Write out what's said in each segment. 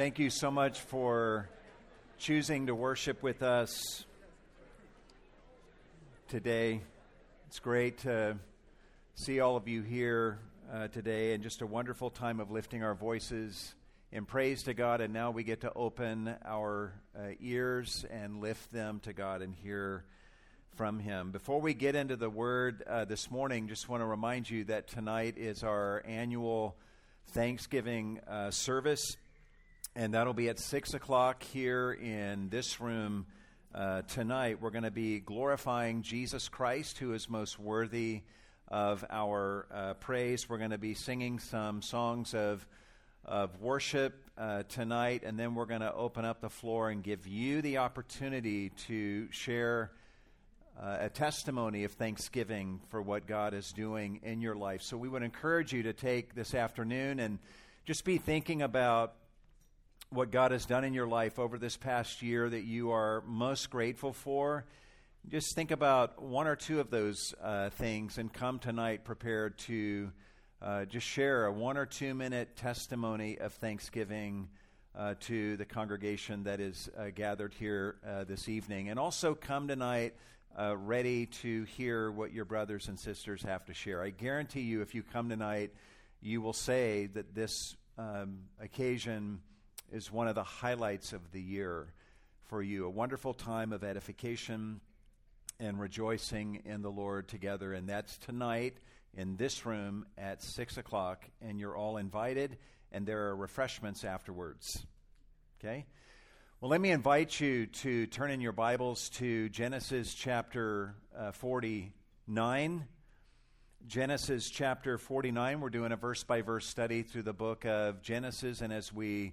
Thank you so much for choosing to worship with us today. It's great to see all of you here uh, today and just a wonderful time of lifting our voices in praise to God. And now we get to open our uh, ears and lift them to God and hear from Him. Before we get into the Word uh, this morning, just want to remind you that tonight is our annual Thanksgiving uh, service and that'll be at 6 o'clock here in this room uh, tonight. We're going to be glorifying Jesus Christ, who is most worthy of our uh, praise. We're going to be singing some songs of, of worship uh, tonight, and then we're going to open up the floor and give you the opportunity to share. Uh, a testimony of thanksgiving for what God is doing in your life. So, we would encourage you to take this afternoon and just be thinking about what God has done in your life over this past year that you are most grateful for. Just think about one or two of those uh, things and come tonight prepared to uh, just share a one or two minute testimony of thanksgiving uh, to the congregation that is uh, gathered here uh, this evening. And also come tonight uh, ready to hear what your brothers and sisters have to share. I guarantee you, if you come tonight, you will say that this um, occasion is one of the highlights of the year for you. A wonderful time of edification and rejoicing in the Lord together. And that's tonight in this room at 6 o'clock. And you're all invited, and there are refreshments afterwards. Okay? Well, let me invite you to turn in your Bibles to Genesis chapter uh, 49. Genesis chapter 49. We're doing a verse by verse study through the book of Genesis. And as we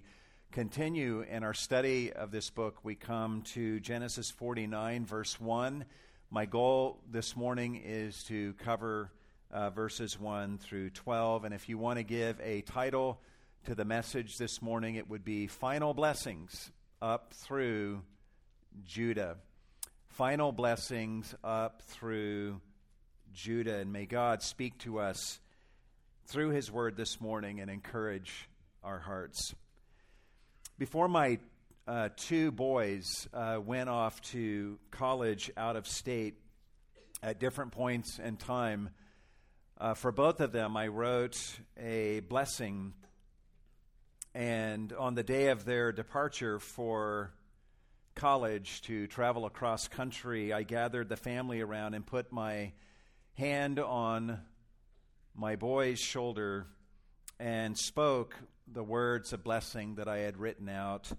continue in our study of this book, we come to Genesis 49, verse 1. My goal this morning is to cover uh, verses 1 through 12. And if you want to give a title to the message this morning, it would be Final Blessings Up Through Judah. Final blessings up through Judah. And may God speak to us through his word this morning and encourage our hearts. Before my uh, two boys uh, went off to college out of state at different points in time, uh, for both of them, I wrote a blessing. And on the day of their departure for college to travel across country, I gathered the family around and put my hand on my boy's shoulder and spoke the words of blessing that I had written out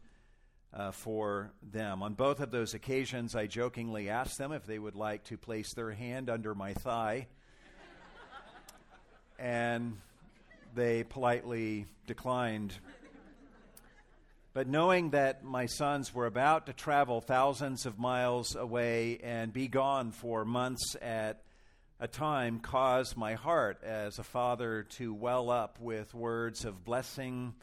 uh, for them. On both of those occasions, I jokingly asked them if they would like to place their hand under my thigh, and they politely declined. But knowing that my sons were about to travel thousands of miles away and be gone for months at a time caused my heart as a father to well up with words of blessing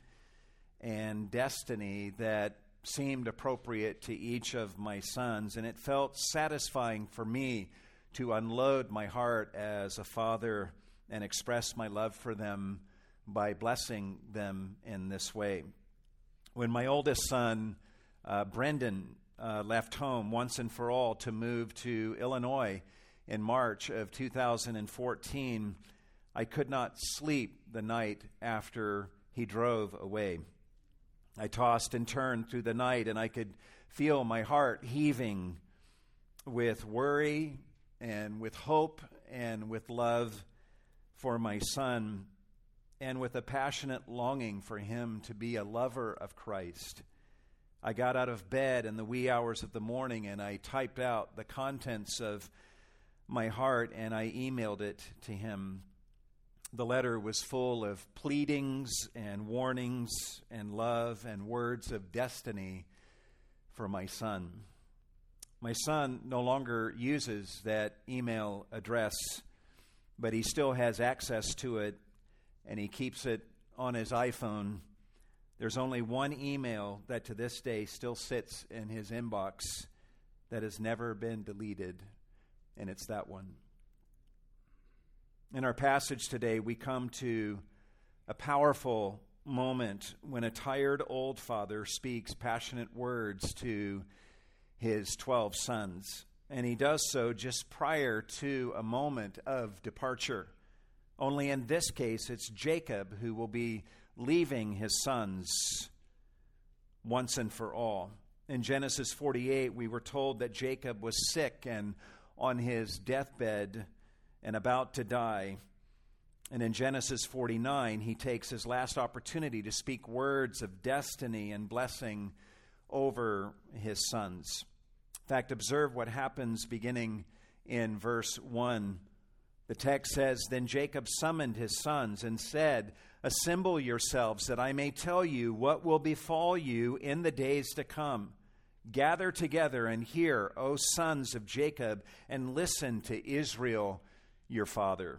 and destiny that seemed appropriate to each of my sons. And it felt satisfying for me to unload my heart as a father and express my love for them by blessing them in this way. When my oldest son, uh, Brendan, uh, left home once and for all to move to Illinois, in March of 2014, I could not sleep the night after he drove away. I tossed and turned through the night, and I could feel my heart heaving with worry and with hope and with love for my son, and with a passionate longing for him to be a lover of Christ. I got out of bed in the wee hours of the morning and I typed out the contents of my heart and I emailed it to him. The letter was full of pleadings and warnings and love and words of destiny for my son. My son no longer uses that email address, but he still has access to it and he keeps it on his iPhone. There's only one email that to this day still sits in his inbox that has never been deleted and it's that one. In our passage today, we come to a powerful moment when a tired old father speaks passionate words to his 12 sons. And he does so just prior to a moment of departure. Only in this case, it's Jacob who will be leaving his sons once and for all. In Genesis 48, we were told that Jacob was sick and on his deathbed and about to die. And in Genesis 49, he takes his last opportunity to speak words of destiny and blessing over his sons. In fact, observe what happens beginning in verse 1. The text says Then Jacob summoned his sons and said, Assemble yourselves, that I may tell you what will befall you in the days to come. Gather together and hear, O sons of Jacob, and listen to Israel, your father.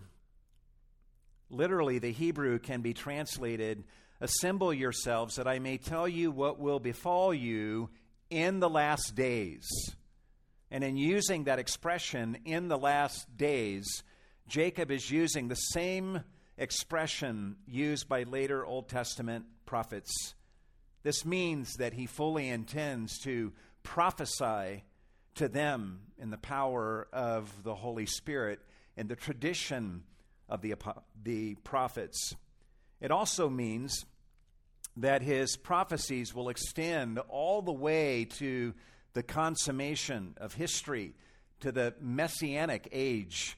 Literally, the Hebrew can be translated Assemble yourselves that I may tell you what will befall you in the last days. And in using that expression, in the last days, Jacob is using the same expression used by later Old Testament prophets. This means that he fully intends to prophesy to them in the power of the Holy Spirit in the tradition of the, the prophets. It also means that his prophecies will extend all the way to the consummation of history, to the messianic age,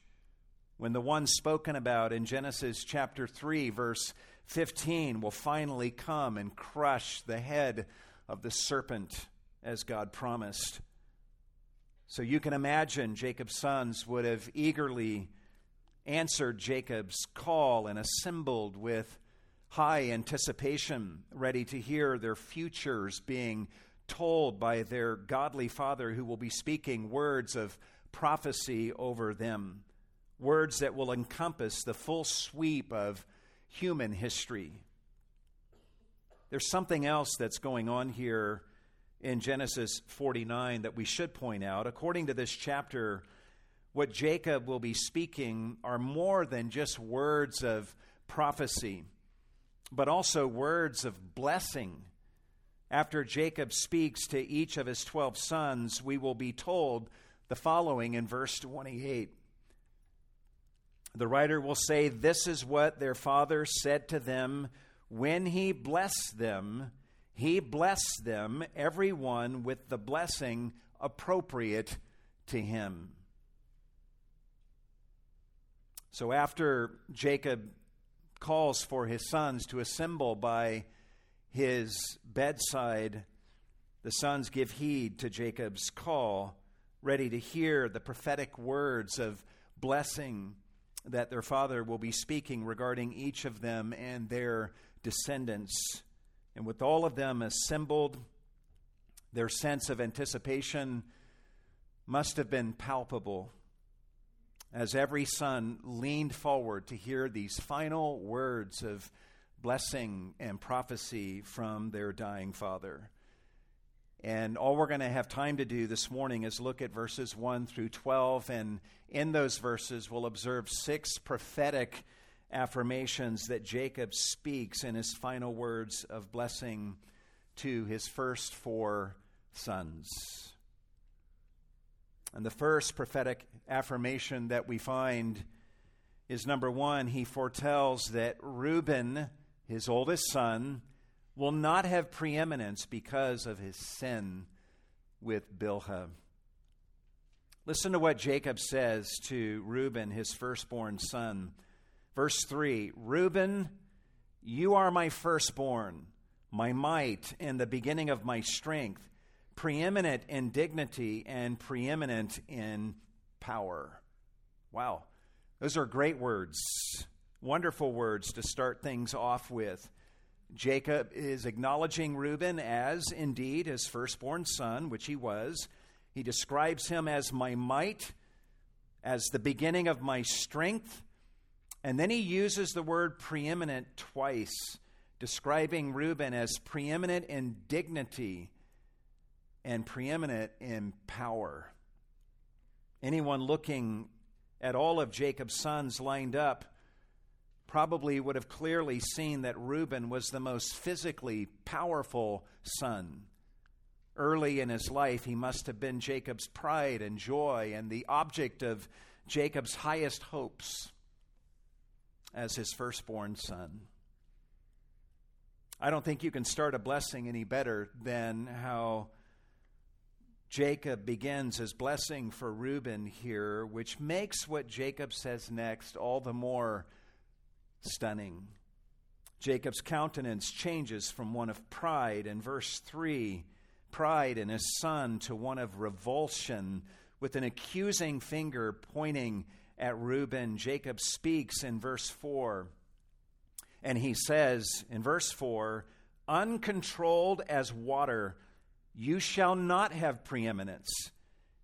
when the one spoken about in Genesis chapter 3, verse 15, will finally come and crush the head of the serpent as God promised. So you can imagine Jacob's sons would have eagerly answered Jacob's call and assembled with high anticipation, ready to hear their futures being told by their godly father who will be speaking words of prophecy over them, words that will encompass the full sweep of human history. There's something else that's going on here in Genesis 49 that we should point out. According to this chapter, what Jacob will be speaking are more than just words of prophecy, but also words of blessing. After Jacob speaks to each of his 12 sons, we will be told the following in verse 28. The writer will say, This is what their father said to them when he blessed them. He blessed them, everyone, with the blessing appropriate to him. So after Jacob calls for his sons to assemble by his bedside, the sons give heed to Jacob's call, ready to hear the prophetic words of blessing that their father will be speaking regarding each of them and their descendants. And with all of them assembled, their sense of anticipation must have been palpable as every son leaned forward to hear these final words of blessing and prophecy from their dying father. And all we're going to have time to do this morning is look at verses 1 through 12. And in those verses, we'll observe six prophetic affirmations that Jacob speaks in his final words of blessing to his first four sons. And the first prophetic affirmation that we find is number one, he foretells that Reuben, his oldest son, will not have preeminence because of his sin with Bilhah. Listen to what Jacob says to Reuben, his firstborn son. Verse 3 Reuben, you are my firstborn, my might, and the beginning of my strength preeminent in dignity and preeminent in power. Wow. Those are great words, wonderful words to start things off with. Jacob is acknowledging Reuben as indeed his firstborn son, which he was. He describes him as my might, as the beginning of my strength. And then he uses the word preeminent twice, describing Reuben as preeminent in dignity and preeminent in power. Anyone looking at all of Jacob's sons lined up probably would have clearly seen that Reuben was the most physically powerful son. Early in his life, he must have been Jacob's pride and joy and the object of Jacob's highest hopes as his firstborn son. I don't think you can start a blessing any better than how Jacob begins his blessing for Reuben here, which makes what Jacob says next all the more stunning. Jacob's countenance changes from one of pride in verse 3, pride in his son, to one of revulsion, with an accusing finger pointing at Reuben. Jacob speaks in verse 4, and he says in verse 4 Uncontrolled as water, you shall not have preeminence,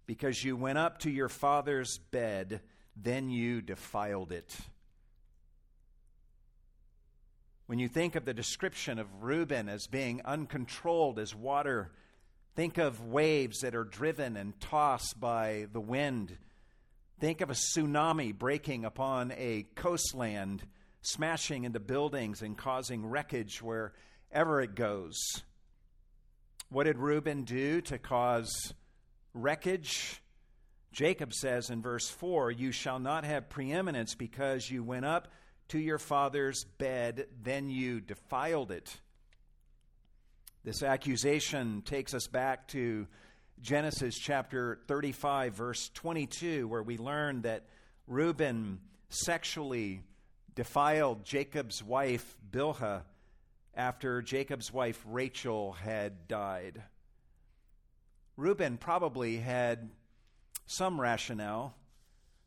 because you went up to your father's bed, then you defiled it. When you think of the description of Reuben as being uncontrolled as water, think of waves that are driven and tossed by the wind. Think of a tsunami breaking upon a coastland, smashing into buildings and causing wreckage wherever it goes. What did Reuben do to cause wreckage? Jacob says in verse 4 You shall not have preeminence because you went up to your father's bed, then you defiled it. This accusation takes us back to Genesis chapter 35, verse 22, where we learn that Reuben sexually defiled Jacob's wife Bilhah after Jacob's wife Rachel had died. Reuben probably had some rationale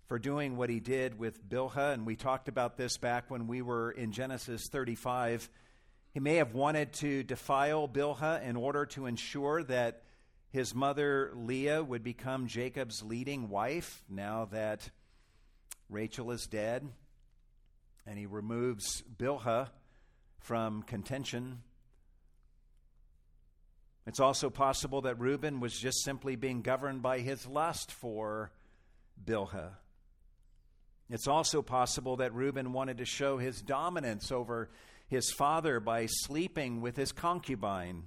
for doing what he did with Bilhah, and we talked about this back when we were in Genesis 35. He may have wanted to defile Bilhah in order to ensure that his mother Leah would become Jacob's leading wife now that Rachel is dead. And he removes Bilhah from contention. It's also possible that Reuben was just simply being governed by his lust for Bilhah. It's also possible that Reuben wanted to show his dominance over his father by sleeping with his concubine,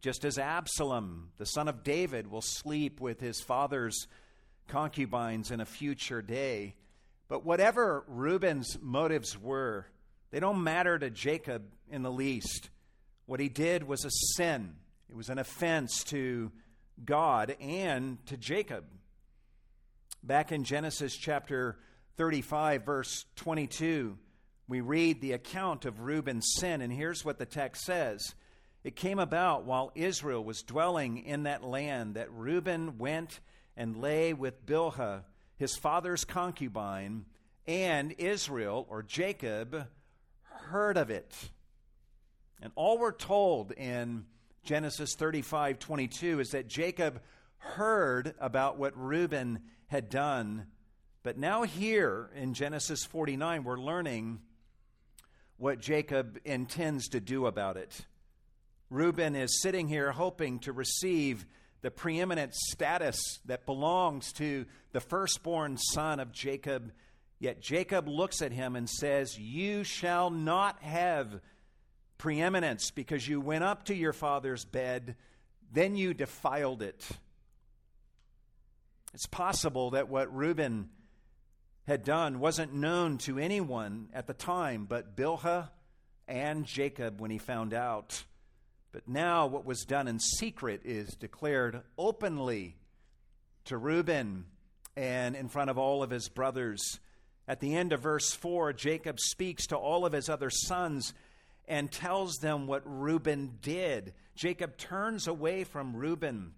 just as Absalom, the son of David, will sleep with his father's concubines in a future day. But whatever Reuben's motives were, they don't matter to Jacob in the least. What he did was a sin, it was an offense to God and to Jacob. Back in Genesis chapter 35, verse 22, we read the account of Reuben's sin, and here's what the text says. It came about while Israel was dwelling in that land that Reuben went and lay with Bilhah, his father's concubine, and Israel, or Jacob, heard of it. And all we're told in Genesis 35 22 is that Jacob heard about what Reuben had done but now, here in Genesis 49, we're learning what Jacob intends to do about it. Reuben is sitting here hoping to receive the preeminent status that belongs to the firstborn son of Jacob. Yet Jacob looks at him and says, You shall not have preeminence because you went up to your father's bed, then you defiled it. It's possible that what Reuben had done wasn't known to anyone at the time but Bilhah and Jacob when he found out. But now what was done in secret is declared openly to Reuben and in front of all of his brothers. At the end of verse 4, Jacob speaks to all of his other sons and tells them what Reuben did. Jacob turns away from Reuben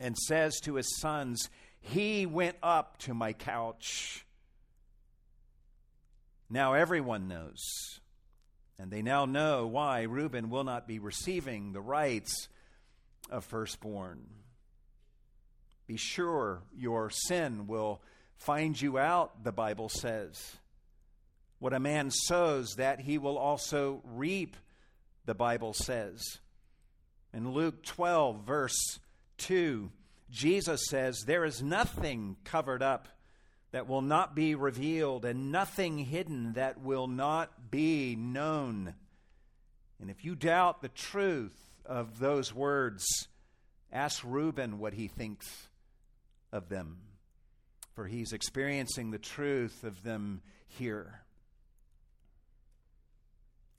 and says to his sons, He went up to my couch now everyone knows, and they now know why Reuben will not be receiving the rights of firstborn. Be sure your sin will find you out, the Bible says. What a man sows, that he will also reap, the Bible says. In Luke 12, verse 2, Jesus says, There is nothing covered up that will not be revealed, and nothing hidden that will not be known. And if you doubt the truth of those words, ask Reuben what he thinks of them, for he's experiencing the truth of them here.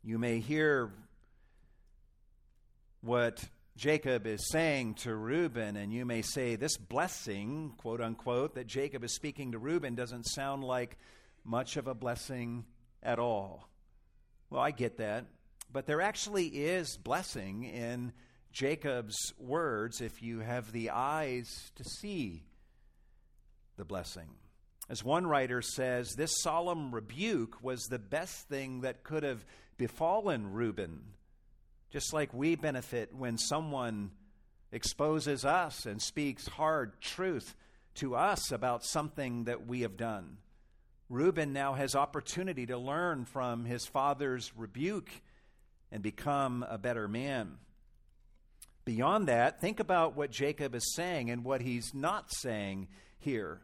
You may hear what Jacob is saying to Reuben, and you may say, this blessing, quote unquote, that Jacob is speaking to Reuben doesn't sound like much of a blessing at all. Well, I get that. But there actually is blessing in Jacob's words if you have the eyes to see the blessing. As one writer says, this solemn rebuke was the best thing that could have befallen Reuben just like we benefit when someone exposes us and speaks hard truth to us about something that we have done. Reuben now has opportunity to learn from his father's rebuke and become a better man. Beyond that, think about what Jacob is saying and what he's not saying here.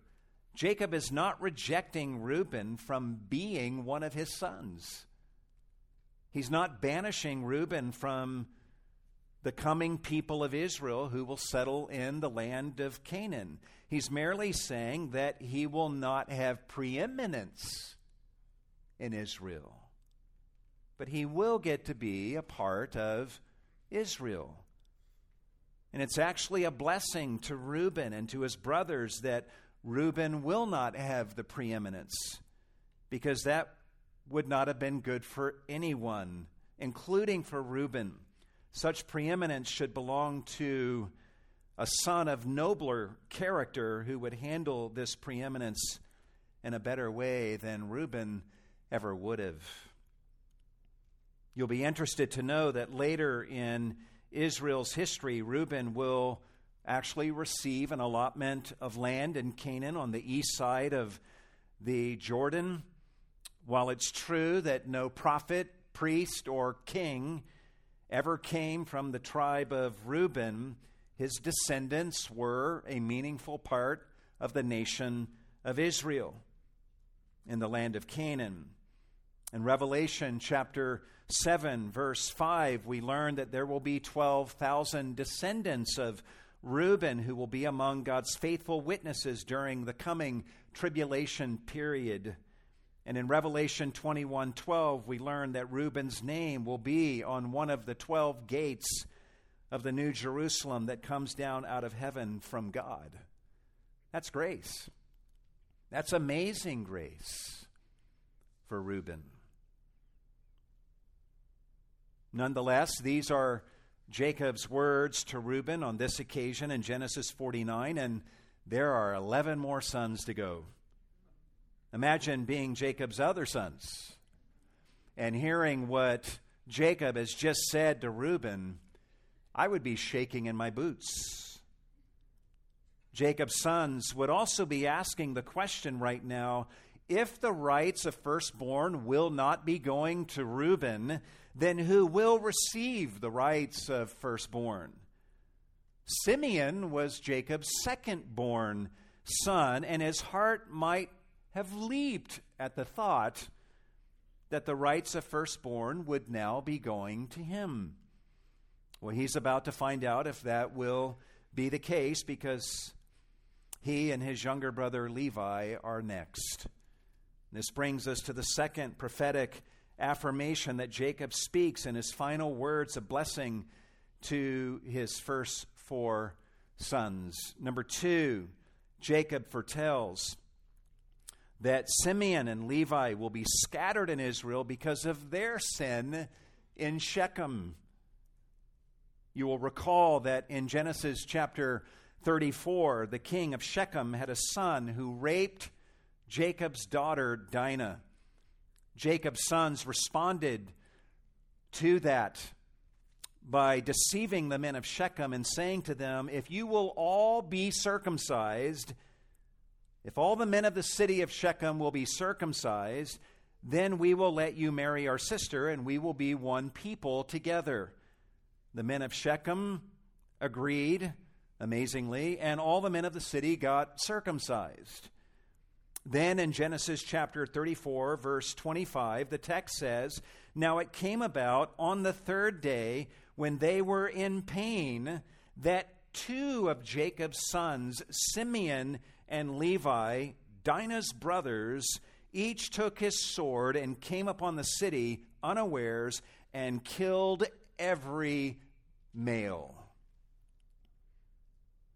Jacob is not rejecting Reuben from being one of his sons. He's not banishing Reuben from the coming people of Israel who will settle in the land of Canaan. He's merely saying that he will not have preeminence in Israel, but he will get to be a part of Israel. And it's actually a blessing to Reuben and to his brothers that Reuben will not have the preeminence because that would not have been good for anyone, including for Reuben. Such preeminence should belong to a son of nobler character who would handle this preeminence in a better way than Reuben ever would have. You'll be interested to know that later in Israel's history, Reuben will actually receive an allotment of land in Canaan on the east side of the Jordan. While it's true that no prophet, priest, or king ever came from the tribe of Reuben, his descendants were a meaningful part of the nation of Israel in the land of Canaan. In Revelation chapter 7, verse 5, we learn that there will be 12,000 descendants of Reuben who will be among God's faithful witnesses during the coming tribulation period. And in Revelation 21:12 we learn that Reuben's name will be on one of the 12 gates of the new Jerusalem that comes down out of heaven from God. That's grace. That's amazing grace for Reuben. Nonetheless, these are Jacob's words to Reuben on this occasion in Genesis 49, and there are 11 more sons to go. Imagine being Jacob's other sons and hearing what Jacob has just said to Reuben. I would be shaking in my boots. Jacob's sons would also be asking the question right now if the rights of firstborn will not be going to Reuben, then who will receive the rights of firstborn? Simeon was Jacob's second born son, and his heart might have leaped at the thought that the rights of firstborn would now be going to him. Well, he's about to find out if that will be the case because he and his younger brother Levi are next. This brings us to the second prophetic affirmation that Jacob speaks in his final words of blessing to his first four sons. Number two, Jacob foretells that Simeon and Levi will be scattered in Israel because of their sin in Shechem. You will recall that in Genesis chapter 34, the king of Shechem had a son who raped Jacob's daughter Dinah. Jacob's sons responded to that by deceiving the men of Shechem and saying to them, If you will all be circumcised, if all the men of the city of Shechem will be circumcised, then we will let you marry our sister, and we will be one people together. The men of Shechem agreed, amazingly, and all the men of the city got circumcised. Then in Genesis chapter 34, verse 25, the text says, Now it came about on the third day when they were in pain that two of Jacob's sons, Simeon and Levi, Dinah's brothers, each took his sword and came upon the city unawares and killed every male.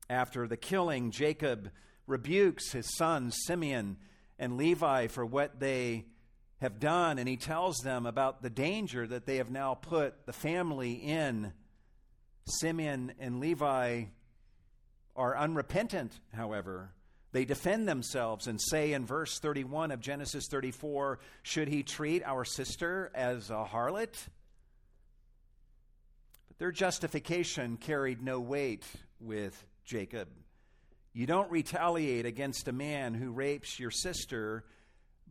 After the killing, Jacob rebukes his sons, Simeon and Levi, for what they have done, and he tells them about the danger that they have now put the family in. Simeon and Levi are unrepentant, however. They defend themselves and say in verse 31 of Genesis 34 Should he treat our sister as a harlot? But their justification carried no weight with Jacob. You don't retaliate against a man who rapes your sister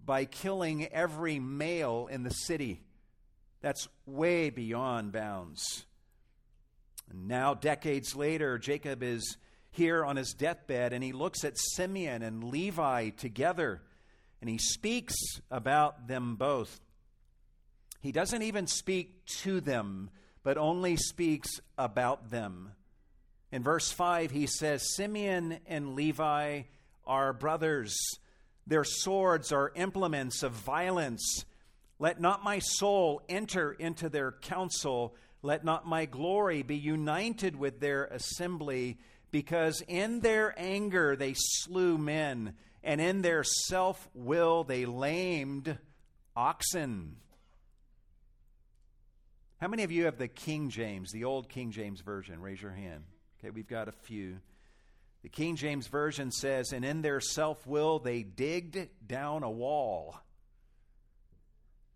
by killing every male in the city. That's way beyond bounds. And now, decades later, Jacob is here on his deathbed, and he looks at Simeon and Levi together, and he speaks about them both. He doesn't even speak to them, but only speaks about them. In verse 5, he says, Simeon and Levi are brothers. Their swords are implements of violence. Let not my soul enter into their council. Let not my glory be united with their assembly because in their anger they slew men, and in their self will they lamed oxen. How many of you have the King James, the old King James Version? Raise your hand. Okay, we've got a few. The King James Version says, And in their self will they digged down a wall.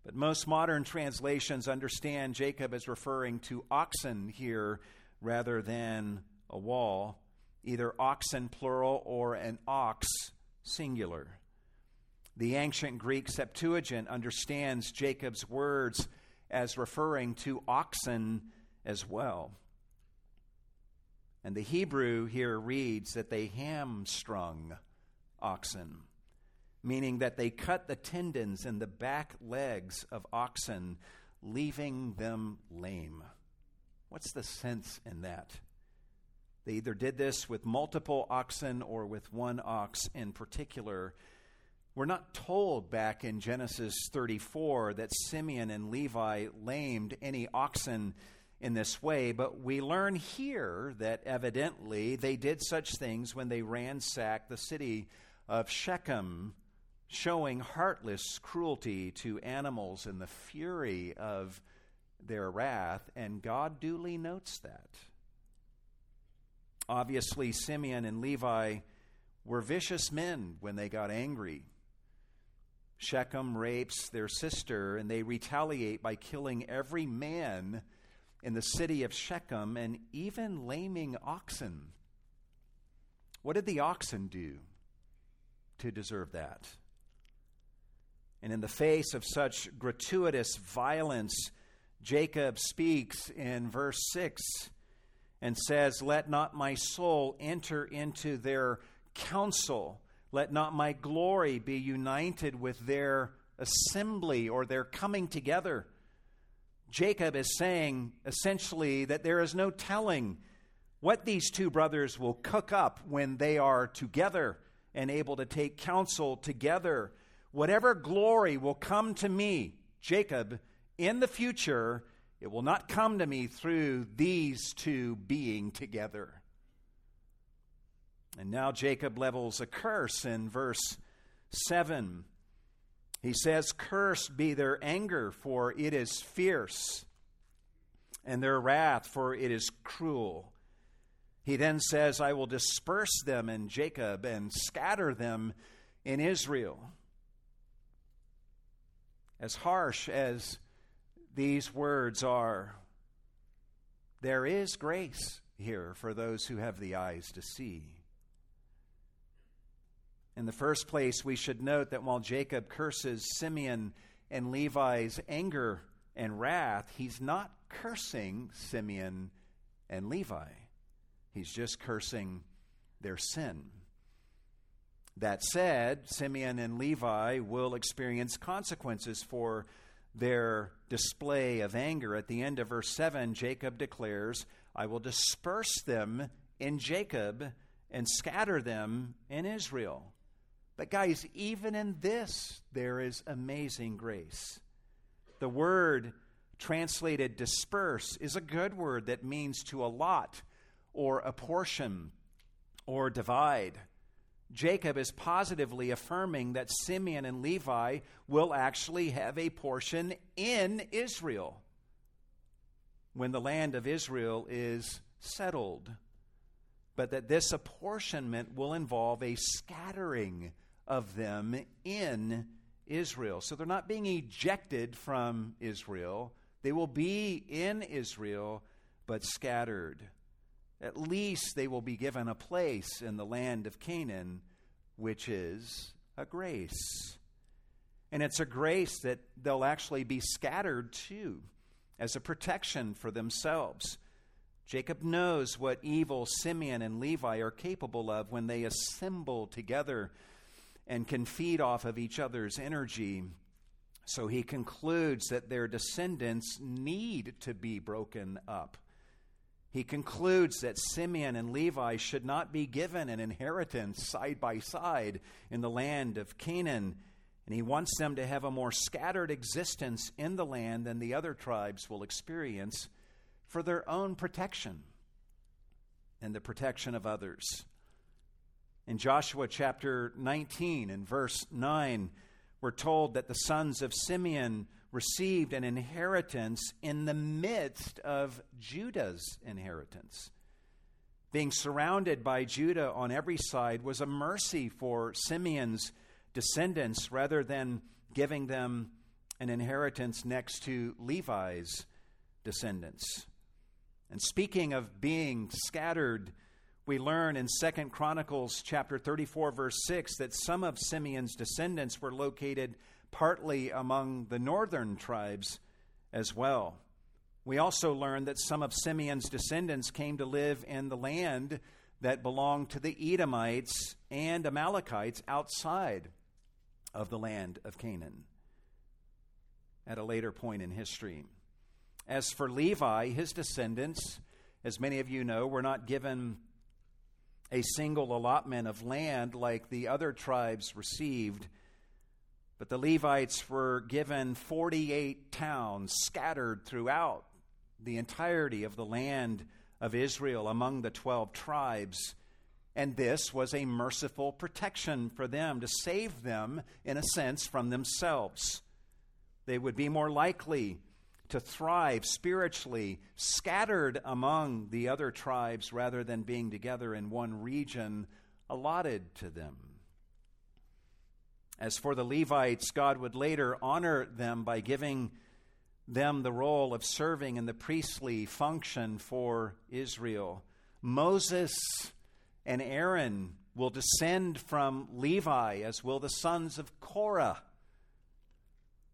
But most modern translations understand Jacob as referring to oxen here rather than a wall either oxen plural or an ox singular. The ancient Greek Septuagint understands Jacob's words as referring to oxen as well. And the Hebrew here reads that they hamstrung oxen, meaning that they cut the tendons in the back legs of oxen, leaving them lame. What's the sense in that? They either did this with multiple oxen or with one ox in particular. We're not told back in Genesis 34 that Simeon and Levi lamed any oxen in this way, but we learn here that evidently they did such things when they ransacked the city of Shechem, showing heartless cruelty to animals in the fury of their wrath, and God duly notes that. Obviously, Simeon and Levi were vicious men when they got angry. Shechem rapes their sister, and they retaliate by killing every man in the city of Shechem and even laming oxen. What did the oxen do to deserve that? And in the face of such gratuitous violence, Jacob speaks in verse 6 and says, Let not my soul enter into their council. Let not my glory be united with their assembly or their coming together. Jacob is saying essentially that there is no telling what these two brothers will cook up when they are together and able to take counsel together. Whatever glory will come to me, Jacob, in the future, it will not come to me through these two being together. And now Jacob levels a curse in verse 7. He says, Cursed be their anger, for it is fierce, and their wrath, for it is cruel. He then says, I will disperse them in Jacob and scatter them in Israel. As harsh as these words are there is grace here for those who have the eyes to see. In the first place, we should note that while Jacob curses Simeon and Levi's anger and wrath, he's not cursing Simeon and Levi. He's just cursing their sin. That said, Simeon and Levi will experience consequences for their display of anger. At the end of verse 7, Jacob declares, I will disperse them in Jacob and scatter them in Israel. But, guys, even in this, there is amazing grace. The word translated disperse is a good word that means to allot or apportion or divide. Jacob is positively affirming that Simeon and Levi will actually have a portion in Israel when the land of Israel is settled, but that this apportionment will involve a scattering of them in Israel. So they're not being ejected from Israel, they will be in Israel, but scattered. At least they will be given a place in the land of Canaan, which is a grace. And it's a grace that they'll actually be scattered to as a protection for themselves. Jacob knows what evil Simeon and Levi are capable of when they assemble together and can feed off of each other's energy. So he concludes that their descendants need to be broken up. He concludes that Simeon and Levi should not be given an inheritance side by side in the land of Canaan, and he wants them to have a more scattered existence in the land than the other tribes will experience for their own protection and the protection of others. In Joshua chapter 19 and verse 9, we're told that the sons of Simeon received an inheritance in the midst of Judah's inheritance. Being surrounded by Judah on every side was a mercy for Simeon's descendants rather than giving them an inheritance next to Levi's descendants. And speaking of being scattered, we learn in Second Chronicles chapter 34 verse 6 that some of Simeon's descendants were located partly among the northern tribes as well. We also learn that some of Simeon's descendants came to live in the land that belonged to the Edomites and Amalekites outside of the land of Canaan at a later point in history. As for Levi, his descendants, as many of you know, were not given a single allotment of land like the other tribes received but the Levites were given 48 towns scattered throughout the entirety of the land of Israel among the 12 tribes. And this was a merciful protection for them to save them, in a sense, from themselves. They would be more likely to thrive spiritually, scattered among the other tribes rather than being together in one region allotted to them. As for the Levites, God would later honor them by giving them the role of serving in the priestly function for Israel. Moses and Aaron will descend from Levi, as will the sons of Korah,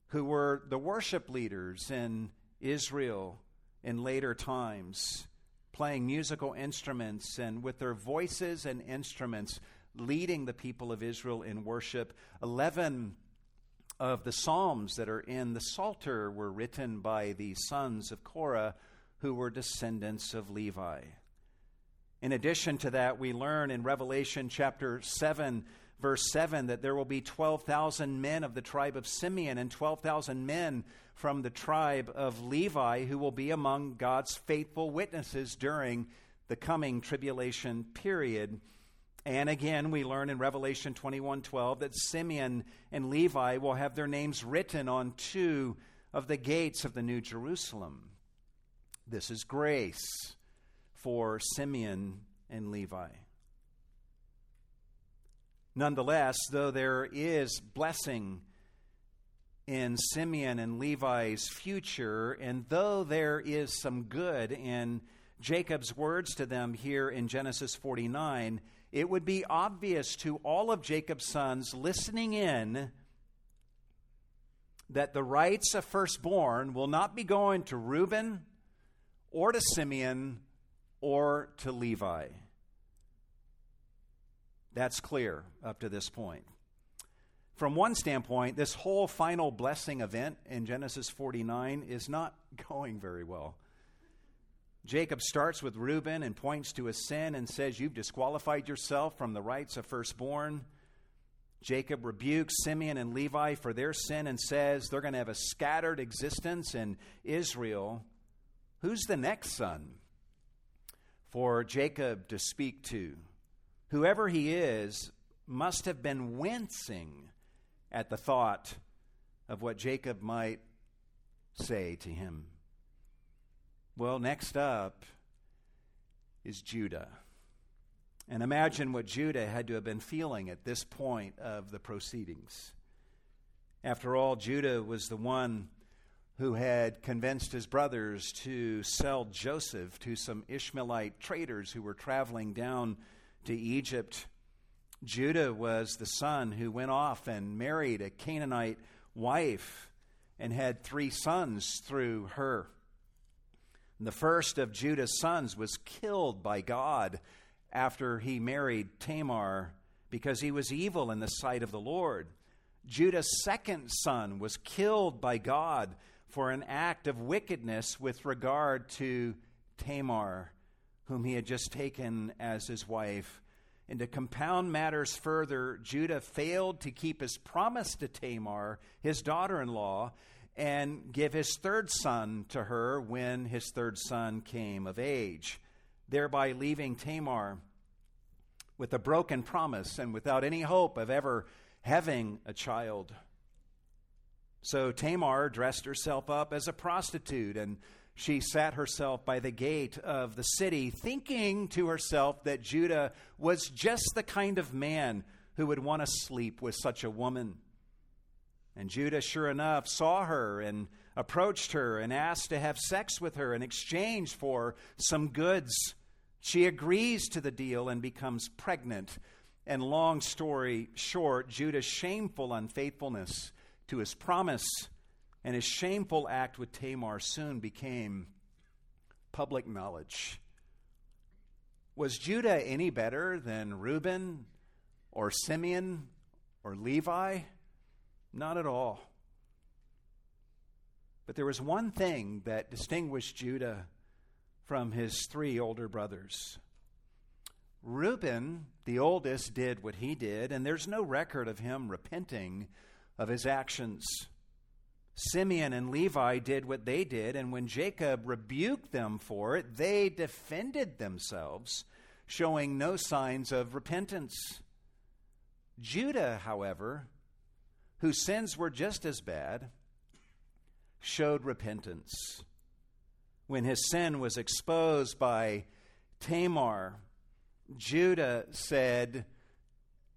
who were the worship leaders in Israel in later times, playing musical instruments and with their voices and instruments leading the people of Israel in worship. Eleven of the Psalms that are in the Psalter were written by the sons of Korah, who were descendants of Levi. In addition to that, we learn in Revelation chapter 7, verse 7, that there will be 12,000 men of the tribe of Simeon and 12,000 men from the tribe of Levi who will be among God's faithful witnesses during the coming tribulation period. And again, we learn in Revelation 21:12 that Simeon and Levi will have their names written on two of the gates of the New Jerusalem. This is grace for Simeon and Levi. Nonetheless, though there is blessing in Simeon and Levi's future, and though there is some good in Jacob's words to them here in Genesis 49, it would be obvious to all of Jacob's sons listening in that the rights of firstborn will not be going to Reuben or to Simeon or to Levi. That's clear up to this point. From one standpoint, this whole final blessing event in Genesis 49 is not going very well. Jacob starts with Reuben and points to his sin and says, You've disqualified yourself from the rights of firstborn. Jacob rebukes Simeon and Levi for their sin and says they're going to have a scattered existence in Israel. Who's the next son for Jacob to speak to? Whoever he is must have been wincing at the thought of what Jacob might say to him. Well, next up is Judah. And imagine what Judah had to have been feeling at this point of the proceedings. After all, Judah was the one who had convinced his brothers to sell Joseph to some Ishmaelite traders who were traveling down to Egypt. Judah was the son who went off and married a Canaanite wife and had three sons through her. And the first of Judah's sons was killed by God after he married Tamar because he was evil in the sight of the Lord. Judah's second son was killed by God for an act of wickedness with regard to Tamar, whom he had just taken as his wife. And to compound matters further, Judah failed to keep his promise to Tamar, his daughter in law, and give his third son to her when his third son came of age, thereby leaving Tamar with a broken promise and without any hope of ever having a child. So Tamar dressed herself up as a prostitute and she sat herself by the gate of the city, thinking to herself that Judah was just the kind of man who would want to sleep with such a woman. And Judah, sure enough, saw her and approached her and asked to have sex with her in exchange for some goods. She agrees to the deal and becomes pregnant. And long story short, Judah's shameful unfaithfulness to his promise and his shameful act with Tamar soon became public knowledge. Was Judah any better than Reuben or Simeon or Levi? Not at all. But there was one thing that distinguished Judah from his three older brothers. Reuben, the oldest, did what he did, and there's no record of him repenting of his actions. Simeon and Levi did what they did, and when Jacob rebuked them for it, they defended themselves, showing no signs of repentance. Judah, however, whose sins were just as bad, showed repentance. When his sin was exposed by Tamar, Judah said,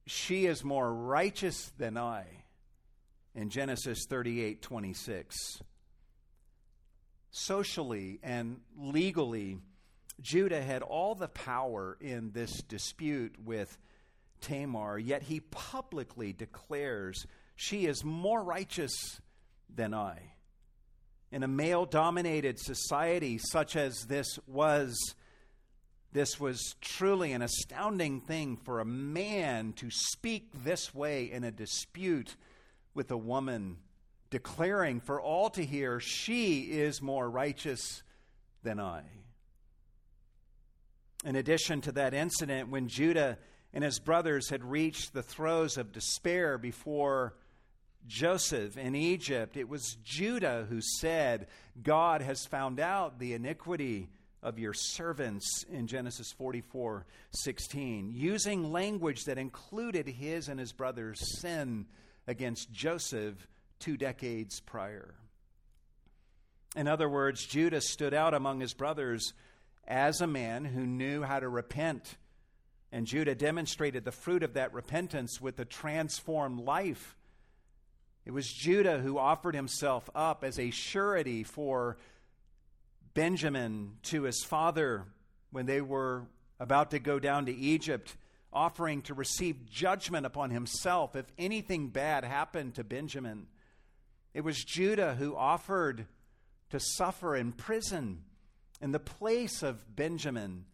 She is more righteous than I. In Genesis 38 26. Socially and legally, Judah had all the power in this dispute with Tamar, yet he publicly declares she is more righteous than I. In a male dominated society such as this was, this was truly an astounding thing for a man to speak this way in a dispute with a woman, declaring for all to hear, She is more righteous than I. In addition to that incident, when Judah and his brothers had reached the throes of despair before Joseph in Egypt, it was Judah who said, God has found out the iniquity of your servants in Genesis 44 16, using language that included his and his brother's sin against Joseph two decades prior. In other words, Judah stood out among his brothers as a man who knew how to repent. And Judah demonstrated the fruit of that repentance with a transformed life it was Judah who offered himself up as a surety for Benjamin to his father when they were about to go down to Egypt, offering to receive judgment upon himself if anything bad happened to Benjamin. It was Judah who offered to suffer in prison in the place of Benjamin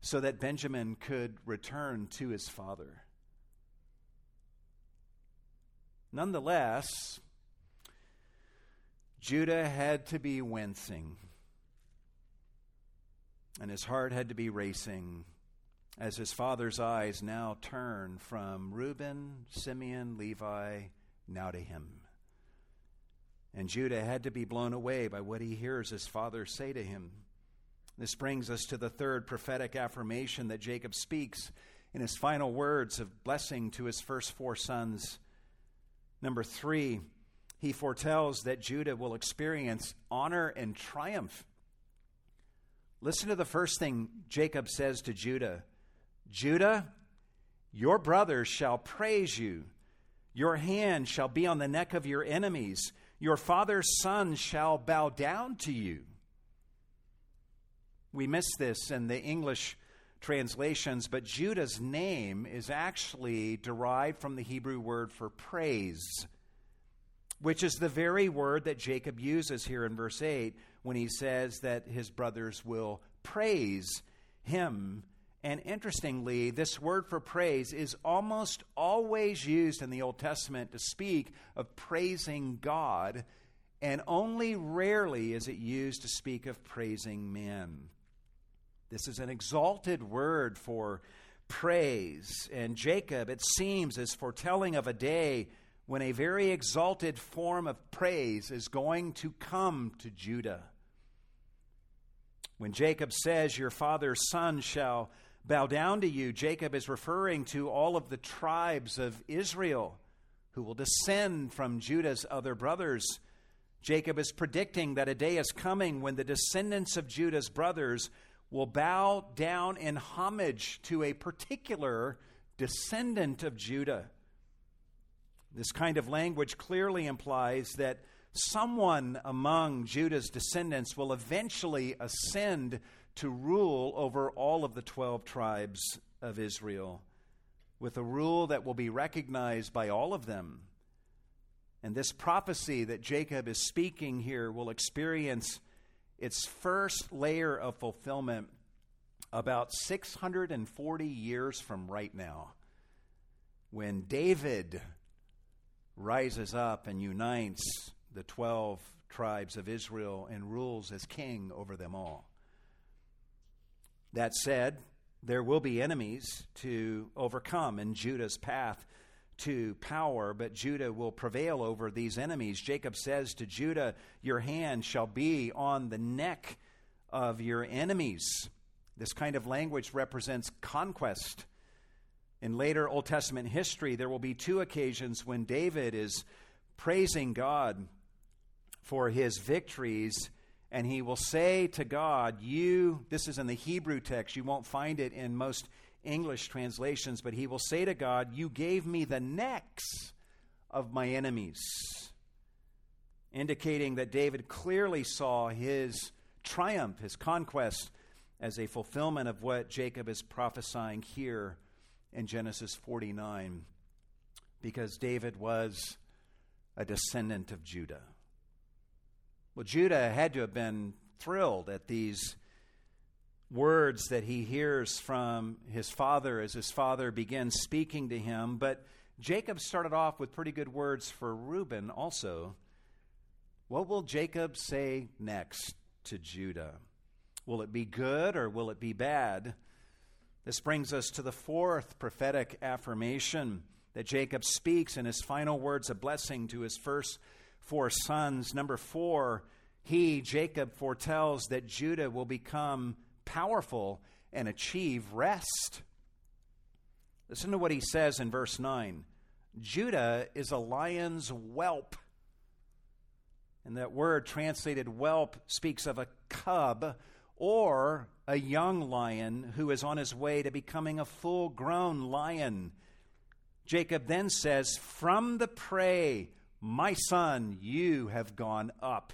so that Benjamin could return to his father. Nonetheless, Judah had to be wincing, and his heart had to be racing as his father's eyes now turn from Reuben, Simeon, Levi, now to him. And Judah had to be blown away by what he hears his father say to him. This brings us to the third prophetic affirmation that Jacob speaks in his final words of blessing to his first four sons. Number three, he foretells that Judah will experience honor and triumph. Listen to the first thing Jacob says to Judah Judah, your brothers shall praise you. Your hand shall be on the neck of your enemies. Your father's sons shall bow down to you. We miss this in the English translations, but Judah's name is actually derived from the Hebrew word for praise, which is the very word that Jacob uses here in verse 8 when he says that his brothers will praise him and interestingly, this word for praise is almost always used in the Old Testament to speak of praising God, and only rarely is it used to speak of praising men. This is an exalted word for praise, and Jacob, it seems, is foretelling of a day when a very exalted form of praise is going to come to Judah. When Jacob says, Your father's son shall bow down to you. Jacob is referring to all of the tribes of Israel who will descend from Judah's other brothers. Jacob is predicting that a day is coming when the descendants of Judah's brothers will bow down in homage to a particular descendant of Judah. This kind of language clearly implies that someone among Judah's descendants will eventually ascend to rule over all of the 12 tribes of Israel with a rule that will be recognized by all of them. And this prophecy that Jacob is speaking here will experience its first layer of fulfillment about 640 years from right now, when David rises up and unites the 12 tribes of Israel and rules as king over them all. That said, there will be enemies to overcome in Judah's path to power, but Judah will prevail over these enemies. Jacob says to Judah, Your hand shall be on the neck of your enemies. This kind of language represents conquest. In later Old Testament history, there will be two occasions when David is praising God for his victories and he will say to God, You, this is in the Hebrew text, you won't find it in most English translations, but he will say to God, You gave me the necks of my enemies, indicating that David clearly saw his triumph, his conquest, as a fulfillment of what Jacob is prophesying here in Genesis 49, because David was a descendant of Judah. Well, Judah had to have been thrilled at these words that he hears from his father as his father begins speaking to him. But Jacob started off with pretty good words for Reuben also. What will Jacob say next to Judah? Will it be good or will it be bad? This brings us to the fourth prophetic affirmation that Jacob speaks in his final words of blessing to his first four sons. Number four, he, Jacob, foretells that Judah will become powerful and achieve rest. Listen to what he says in verse 9 Judah is a lion's whelp. And that word translated whelp speaks of a cub or a young lion who is on his way to becoming a full grown lion. Jacob then says, From the prey my son, you have gone up.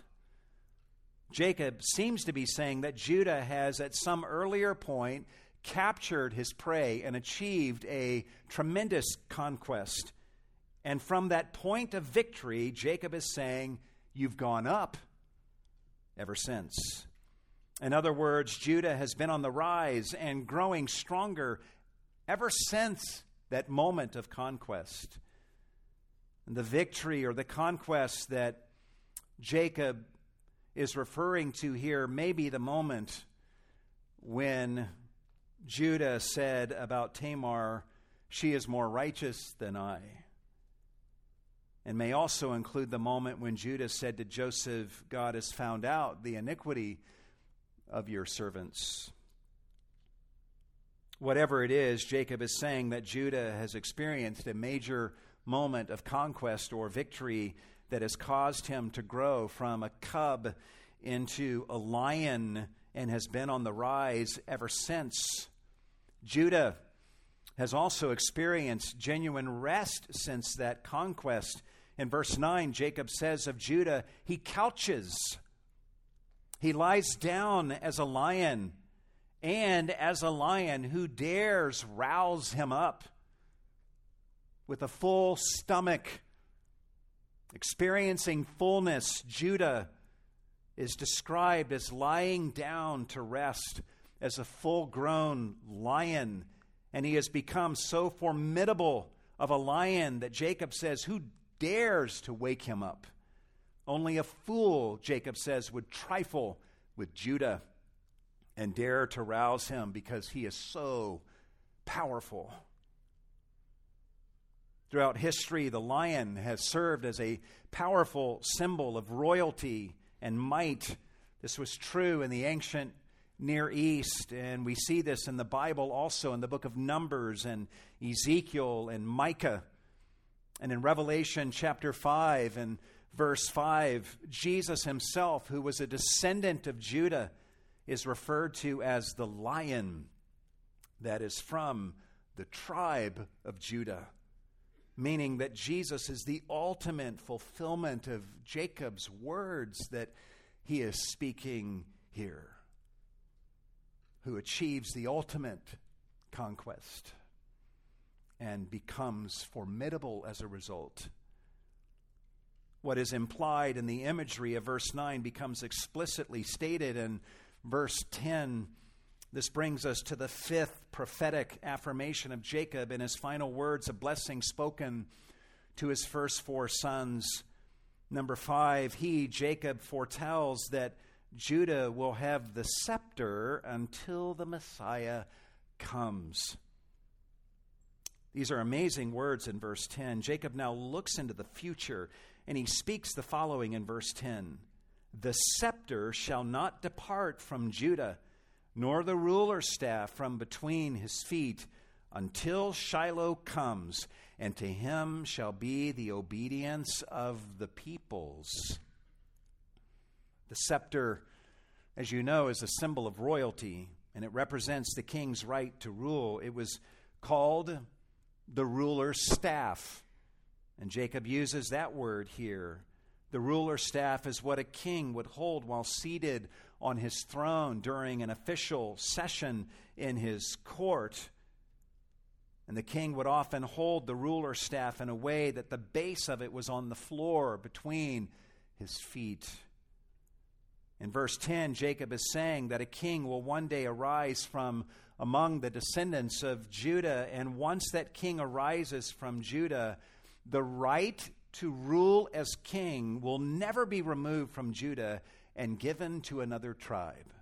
Jacob seems to be saying that Judah has, at some earlier point, captured his prey and achieved a tremendous conquest. And from that point of victory, Jacob is saying, You've gone up ever since. In other words, Judah has been on the rise and growing stronger ever since that moment of conquest. The victory or the conquest that Jacob is referring to here may be the moment when Judah said about Tamar, She is more righteous than I. And may also include the moment when Judah said to Joseph, God has found out the iniquity of your servants. Whatever it is, Jacob is saying that Judah has experienced a major moment of conquest or victory that has caused him to grow from a cub into a lion and has been on the rise ever since. Judah has also experienced genuine rest since that conquest. In verse 9, Jacob says of Judah, he couches. He lies down as a lion, and as a lion, who dares rouse him up? With a full stomach, experiencing fullness, Judah is described as lying down to rest as a full grown lion. And he has become so formidable of a lion that Jacob says, Who dares to wake him up? Only a fool, Jacob says, would trifle with Judah and dare to rouse him because he is so powerful. Throughout history, the lion has served as a powerful symbol of royalty and might. This was true in the ancient Near East, and we see this in the Bible also in the book of Numbers and Ezekiel and Micah. And in Revelation chapter 5 and verse 5, Jesus himself, who was a descendant of Judah, is referred to as the lion that is from the tribe of Judah, meaning that Jesus is the ultimate fulfillment of Jacob's words that he is speaking here, who achieves the ultimate conquest and becomes formidable as a result what is implied in the imagery of verse 9 becomes explicitly stated in verse 10. This brings us to the fifth prophetic affirmation of Jacob in his final words of blessing spoken to his first four sons. Number five, he, Jacob, foretells that Judah will have the scepter until the Messiah comes. These are amazing words in verse 10. Jacob now looks into the future and he speaks the following in verse 10 The scepter shall not depart from Judah, nor the ruler's staff from between his feet, until Shiloh comes, and to him shall be the obedience of the peoples. The scepter, as you know, is a symbol of royalty, and it represents the king's right to rule. It was called the ruler's staff. And Jacob uses that word here. The ruler's staff is what a king would hold while seated on his throne during an official session in his court. And the king would often hold the ruler's staff in a way that the base of it was on the floor between his feet. In verse 10, Jacob is saying that a king will one day arise from among the descendants of Judah, and once that king arises from Judah, the right to rule as king will never be removed from Judah and given to another tribe.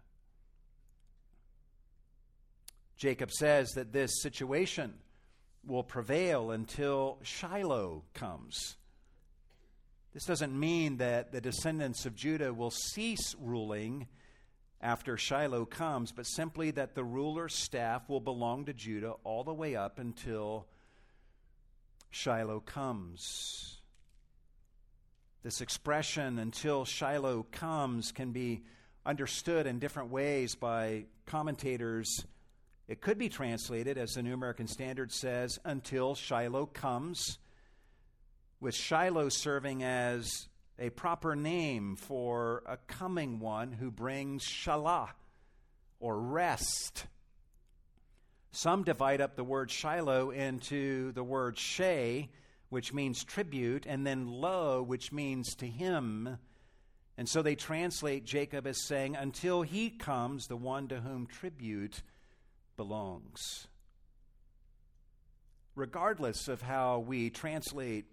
Jacob says that this situation will prevail until Shiloh comes. This doesn't mean that the descendants of Judah will cease ruling after Shiloh comes, but simply that the ruler's staff will belong to Judah all the way up until Shiloh comes. This expression, until Shiloh comes, can be understood in different ways by commentators. It could be translated, as the New American Standard says, until Shiloh comes, with Shiloh serving as a proper name for a coming one who brings shalah, or rest. Some divide up the word Shiloh into the word Shay, which means tribute, and then Lo, which means to him. And so they translate Jacob as saying, Until he comes, the one to whom tribute belongs. Regardless of how we translate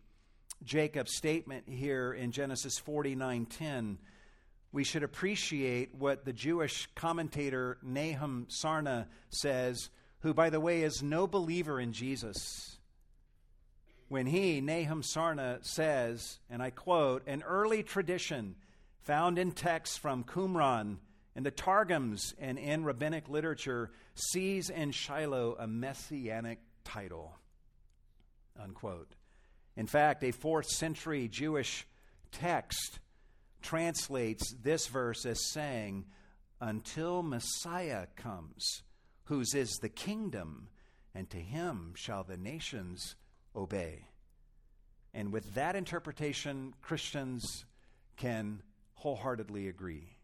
Jacob's statement here in Genesis 49:10, we should appreciate what the Jewish commentator Nahum Sarna says, who by the way is no believer in Jesus. When he, Nahum Sarna, says, and I quote, an early tradition found in texts from Qumran in the Targums and in rabbinic literature sees in Shiloh a messianic title. Unquote. In fact, a fourth century Jewish text translates this verse as saying, Until Messiah comes, whose is the kingdom, and to him shall the nations obey. And with that interpretation, Christians can wholeheartedly agree.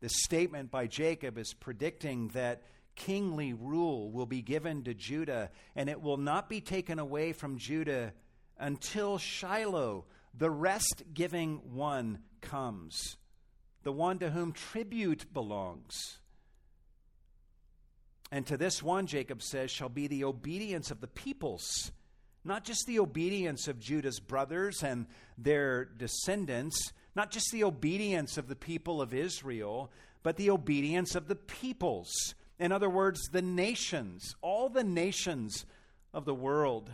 This statement by Jacob is predicting that kingly rule will be given to Judah, and it will not be taken away from Judah until Shiloh, the rest giving one, comes, the one to whom tribute belongs. And to this one, Jacob says, shall be the obedience of the peoples, not just the obedience of Judah's brothers and their descendants, not just the obedience of the people of Israel, but the obedience of the peoples. In other words, the nations, all the nations of the world.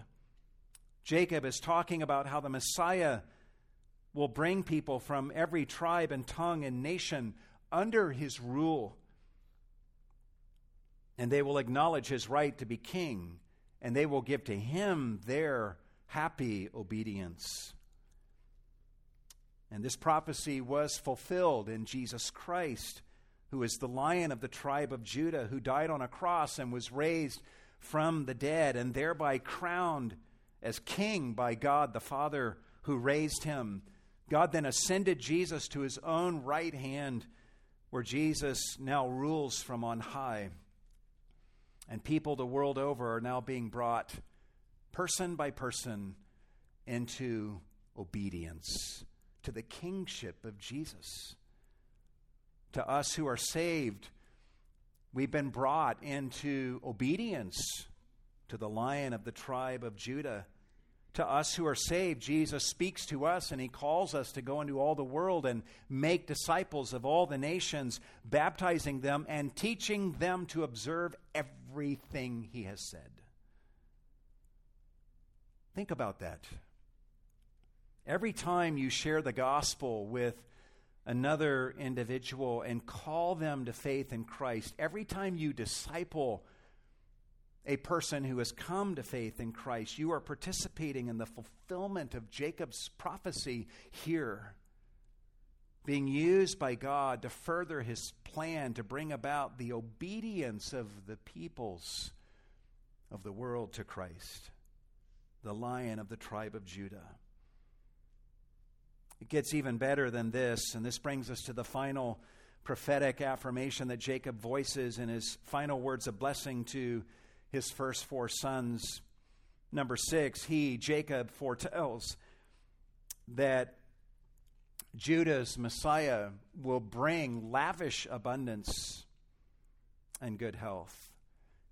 Jacob is talking about how the Messiah will bring people from every tribe and tongue and nation under his rule. And they will acknowledge his right to be king, and they will give to him their happy obedience. And this prophecy was fulfilled in Jesus Christ, who is the lion of the tribe of Judah, who died on a cross and was raised from the dead, and thereby crowned as king by God the Father who raised him. God then ascended Jesus to his own right hand, where Jesus now rules from on high. And people the world over are now being brought, person by person, into obedience to the kingship of Jesus. To us who are saved, we've been brought into obedience to the lion of the tribe of Judah to us who are saved, Jesus speaks to us and he calls us to go into all the world and make disciples of all the nations, baptizing them and teaching them to observe everything he has said. Think about that. Every time you share the gospel with another individual and call them to faith in Christ, every time you disciple a person who has come to faith in Christ, you are participating in the fulfillment of Jacob's prophecy here, being used by God to further his plan to bring about the obedience of the peoples of the world to Christ, the lion of the tribe of Judah. It gets even better than this, and this brings us to the final prophetic affirmation that Jacob voices in his final words of blessing to his first four sons. Number six, he, Jacob, foretells that Judah's Messiah will bring lavish abundance and good health.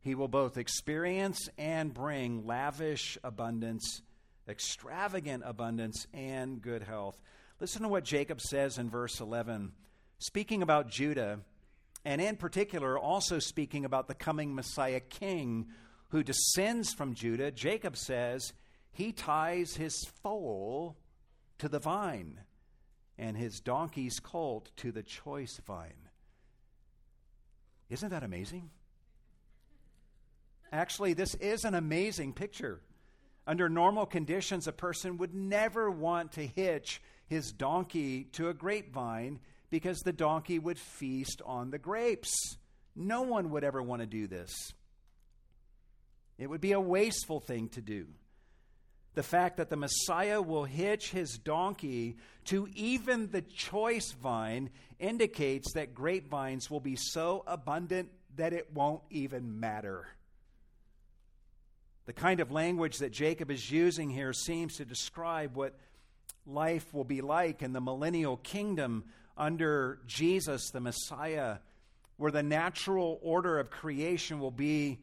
He will both experience and bring lavish abundance, extravagant abundance, and good health. Listen to what Jacob says in verse 11. Speaking about Judah, and in particular, also speaking about the coming Messiah king who descends from Judah, Jacob says he ties his foal to the vine and his donkey's colt to the choice vine. Isn't that amazing? Actually, this is an amazing picture. Under normal conditions, a person would never want to hitch his donkey to a grapevine because the donkey would feast on the grapes. No one would ever want to do this. It would be a wasteful thing to do. The fact that the Messiah will hitch his donkey to even the choice vine indicates that grapevines will be so abundant that it won't even matter. The kind of language that Jacob is using here seems to describe what life will be like in the millennial kingdom under Jesus, the Messiah, where the natural order of creation will be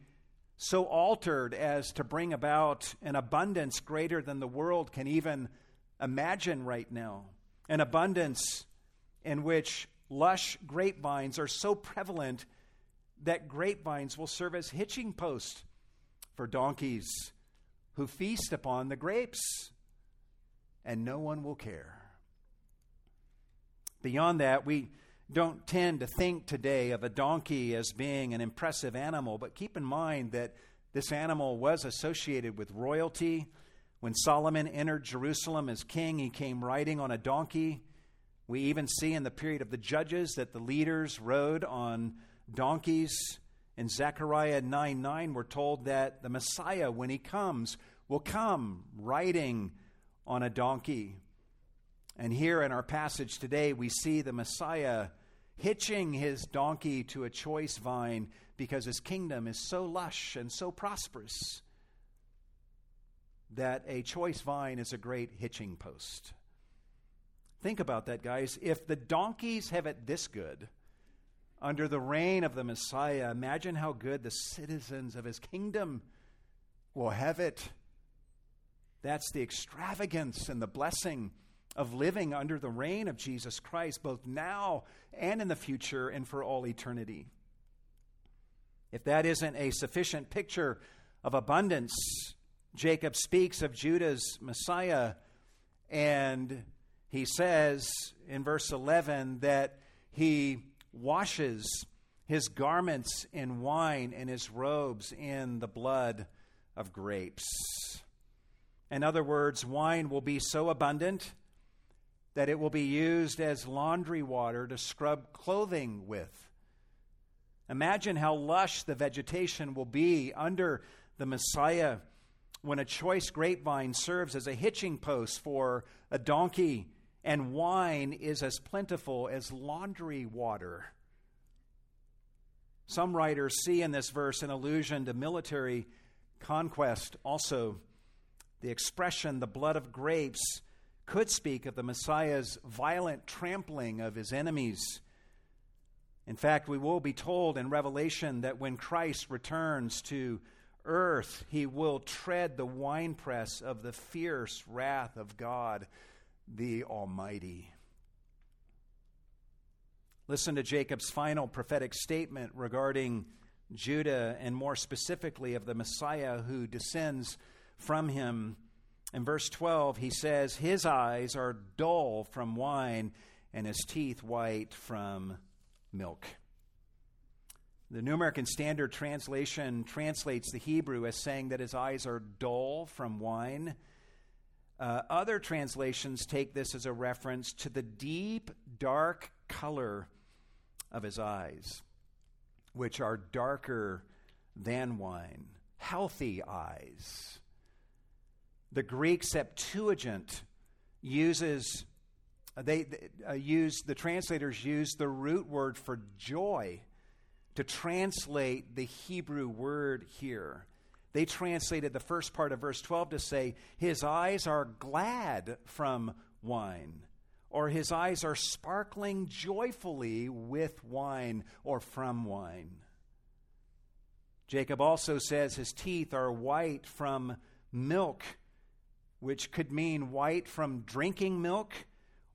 so altered as to bring about an abundance greater than the world can even imagine right now. An abundance in which lush grapevines are so prevalent that grapevines will serve as hitching posts for donkeys who feast upon the grapes, and no one will care. Beyond that, we don't tend to think today of a donkey as being an impressive animal, but keep in mind that this animal was associated with royalty. When Solomon entered Jerusalem as king, he came riding on a donkey. We even see in the period of the judges that the leaders rode on donkeys. In Zechariah 9 9, we're told that the Messiah, when he comes, will come riding on a donkey. And here in our passage today, we see the Messiah hitching his donkey to a choice vine because his kingdom is so lush and so prosperous that a choice vine is a great hitching post. Think about that, guys. If the donkeys have it this good under the reign of the Messiah, imagine how good the citizens of his kingdom will have it. That's the extravagance and the blessing of living under the reign of Jesus Christ, both now and in the future and for all eternity. If that isn't a sufficient picture of abundance, Jacob speaks of Judah's Messiah, and he says in verse 11 that he washes his garments in wine and his robes in the blood of grapes. In other words, wine will be so abundant that it will be used as laundry water to scrub clothing with. Imagine how lush the vegetation will be under the Messiah when a choice grapevine serves as a hitching post for a donkey and wine is as plentiful as laundry water. Some writers see in this verse an allusion to military conquest. Also, the expression, the blood of grapes, could speak of the Messiah's violent trampling of his enemies. In fact, we will be told in Revelation that when Christ returns to earth, he will tread the winepress of the fierce wrath of God the Almighty. Listen to Jacob's final prophetic statement regarding Judah and more specifically of the Messiah who descends from him in verse 12, he says, His eyes are dull from wine, and his teeth white from milk. The New American Standard Translation translates the Hebrew as saying that his eyes are dull from wine. Uh, other translations take this as a reference to the deep, dark color of his eyes, which are darker than wine. Healthy eyes. The Greek Septuagint uses they uh, use the translators use the root word for joy to translate the Hebrew word here. They translated the first part of verse 12 to say, His eyes are glad from wine, or His eyes are sparkling joyfully with wine or from wine. Jacob also says his teeth are white from milk which could mean white from drinking milk,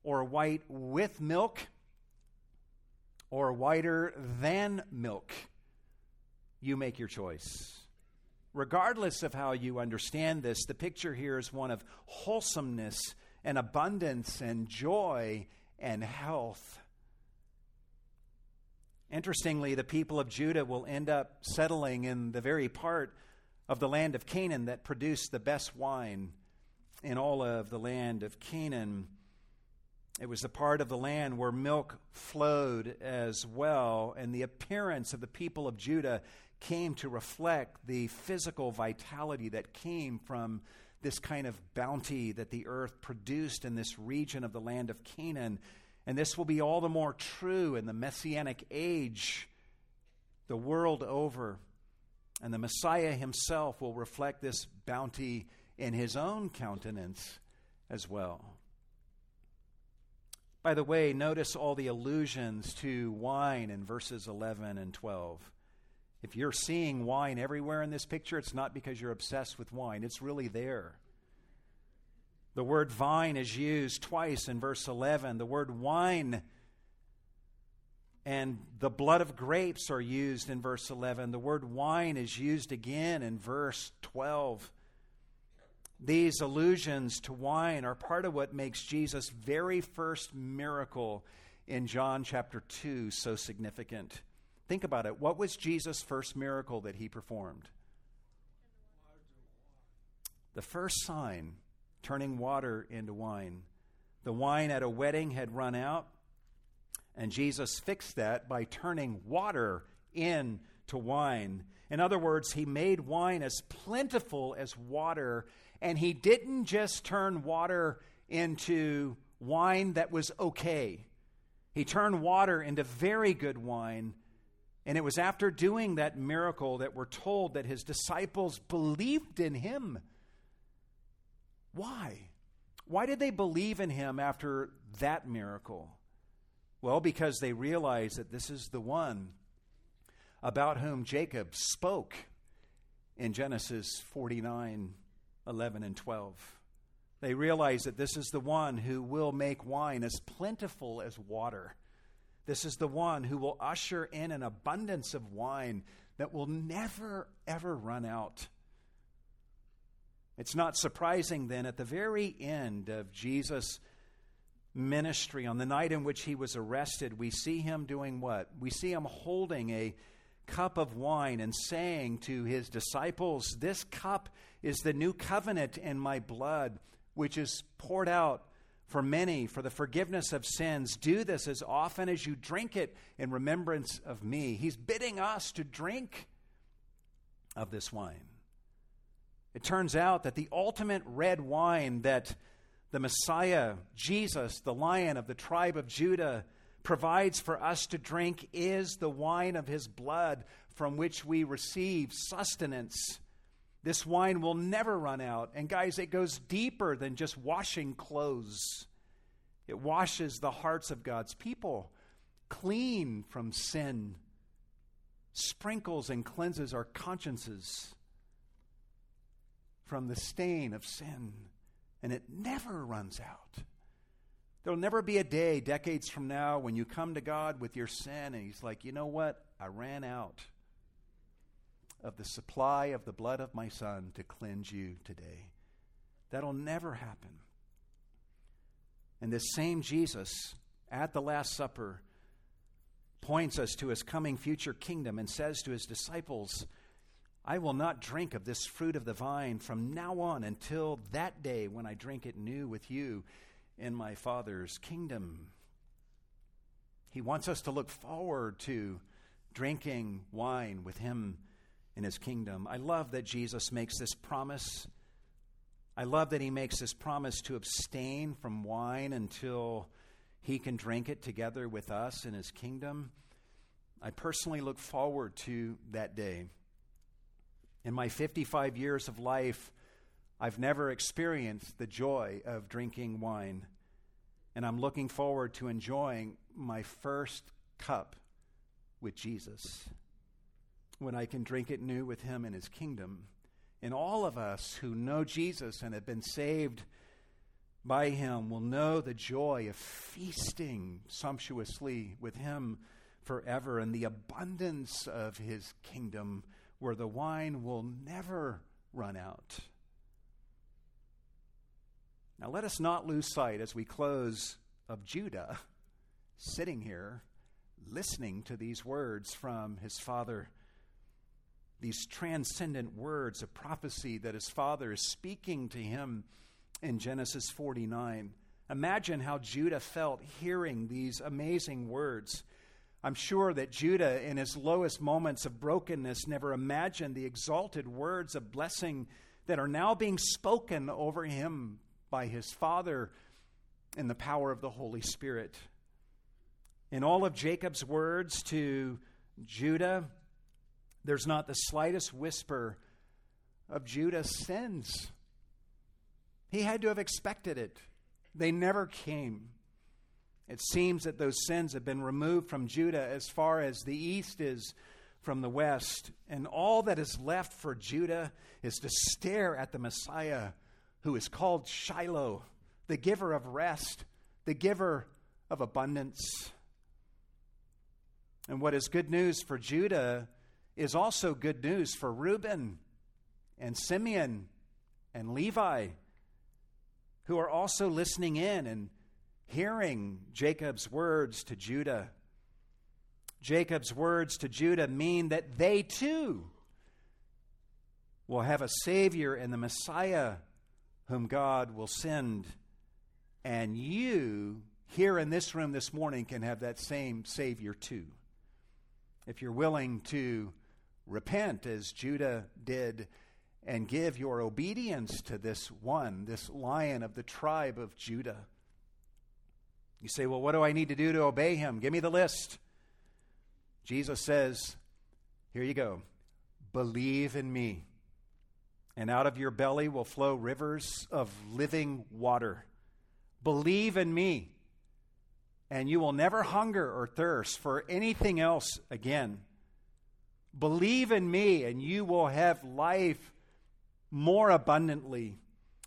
or white with milk, or whiter than milk. You make your choice. Regardless of how you understand this, the picture here is one of wholesomeness and abundance and joy and health. Interestingly, the people of Judah will end up settling in the very part of the land of Canaan that produced the best wine in all of the land of Canaan. It was the part of the land where milk flowed as well, and the appearance of the people of Judah came to reflect the physical vitality that came from this kind of bounty that the earth produced in this region of the land of Canaan. And this will be all the more true in the Messianic age, the world over. And the Messiah himself will reflect this bounty in his own countenance as well. By the way, notice all the allusions to wine in verses 11 and 12. If you're seeing wine everywhere in this picture, it's not because you're obsessed with wine, it's really there. The word vine is used twice in verse 11. The word wine and the blood of grapes are used in verse 11. The word wine is used again in verse 12. These allusions to wine are part of what makes Jesus' very first miracle in John chapter 2 so significant. Think about it. What was Jesus' first miracle that he performed? The first sign, turning water into wine. The wine at a wedding had run out. And Jesus fixed that by turning water into wine. In other words, he made wine as plentiful as water, and he didn't just turn water into wine that was okay. He turned water into very good wine. And it was after doing that miracle that we're told that his disciples believed in him. Why? Why did they believe in him after that miracle? Well, because they realized that this is the one about whom Jacob spoke in Genesis 49 11 and 12. They realize that this is the one who will make wine as plentiful as water. This is the one who will usher in an abundance of wine that will never, ever run out. It's not surprising then, at the very end of Jesus' ministry, on the night in which he was arrested, we see him doing what? We see him holding a cup of wine and saying to his disciples, This cup is the new covenant in my blood, which is poured out for many for the forgiveness of sins. Do this as often as you drink it in remembrance of me. He's bidding us to drink of this wine. It turns out that the ultimate red wine that the Messiah, Jesus, the lion of the tribe of Judah, provides for us to drink is the wine of his blood from which we receive sustenance. This wine will never run out. And guys, it goes deeper than just washing clothes, it washes the hearts of God's people clean from sin, sprinkles and cleanses our consciences from the stain of sin and it never runs out. There'll never be a day, decades from now, when you come to God with your sin and He's like, you know what? I ran out of the supply of the blood of my Son to cleanse you today. That'll never happen. And this same Jesus at the Last Supper points us to his coming future kingdom and says to his disciples, I will not drink of this fruit of the vine from now on until that day when I drink it new with you in my Father's kingdom. He wants us to look forward to drinking wine with him in his kingdom. I love that Jesus makes this promise. I love that he makes this promise to abstain from wine until he can drink it together with us in his kingdom. I personally look forward to that day. In my 55 years of life, I've never experienced the joy of drinking wine. And I'm looking forward to enjoying my first cup with Jesus when I can drink it new with Him in His kingdom. And all of us who know Jesus and have been saved by Him will know the joy of feasting sumptuously with Him forever and the abundance of His kingdom where the wine will never run out. Now, let us not lose sight as we close of Judah sitting here listening to these words from his father, these transcendent words of prophecy that his father is speaking to him in Genesis 49. Imagine how Judah felt hearing these amazing words. I'm sure that Judah, in his lowest moments of brokenness, never imagined the exalted words of blessing that are now being spoken over him by his father and the power of the Holy Spirit. In all of Jacob's words to Judah, there's not the slightest whisper of Judah's sins. He had to have expected it, they never came. It seems that those sins have been removed from Judah as far as the east is from the west. And all that is left for Judah is to stare at the Messiah who is called Shiloh, the giver of rest, the giver of abundance. And what is good news for Judah is also good news for Reuben and Simeon and Levi, who are also listening in and hearing Jacob's words to Judah. Jacob's words to Judah mean that they too will have a Savior and the Messiah whom God will send. And you, here in this room this morning, can have that same Savior too. If you're willing to repent as Judah did and give your obedience to this one, this lion of the tribe of Judah. You say, Well, what do I need to do to obey him? Give me the list. Jesus says, Here you go. Believe in me, and out of your belly will flow rivers of living water. Believe in me, and you will never hunger or thirst for anything else again. Believe in me, and you will have life more abundantly.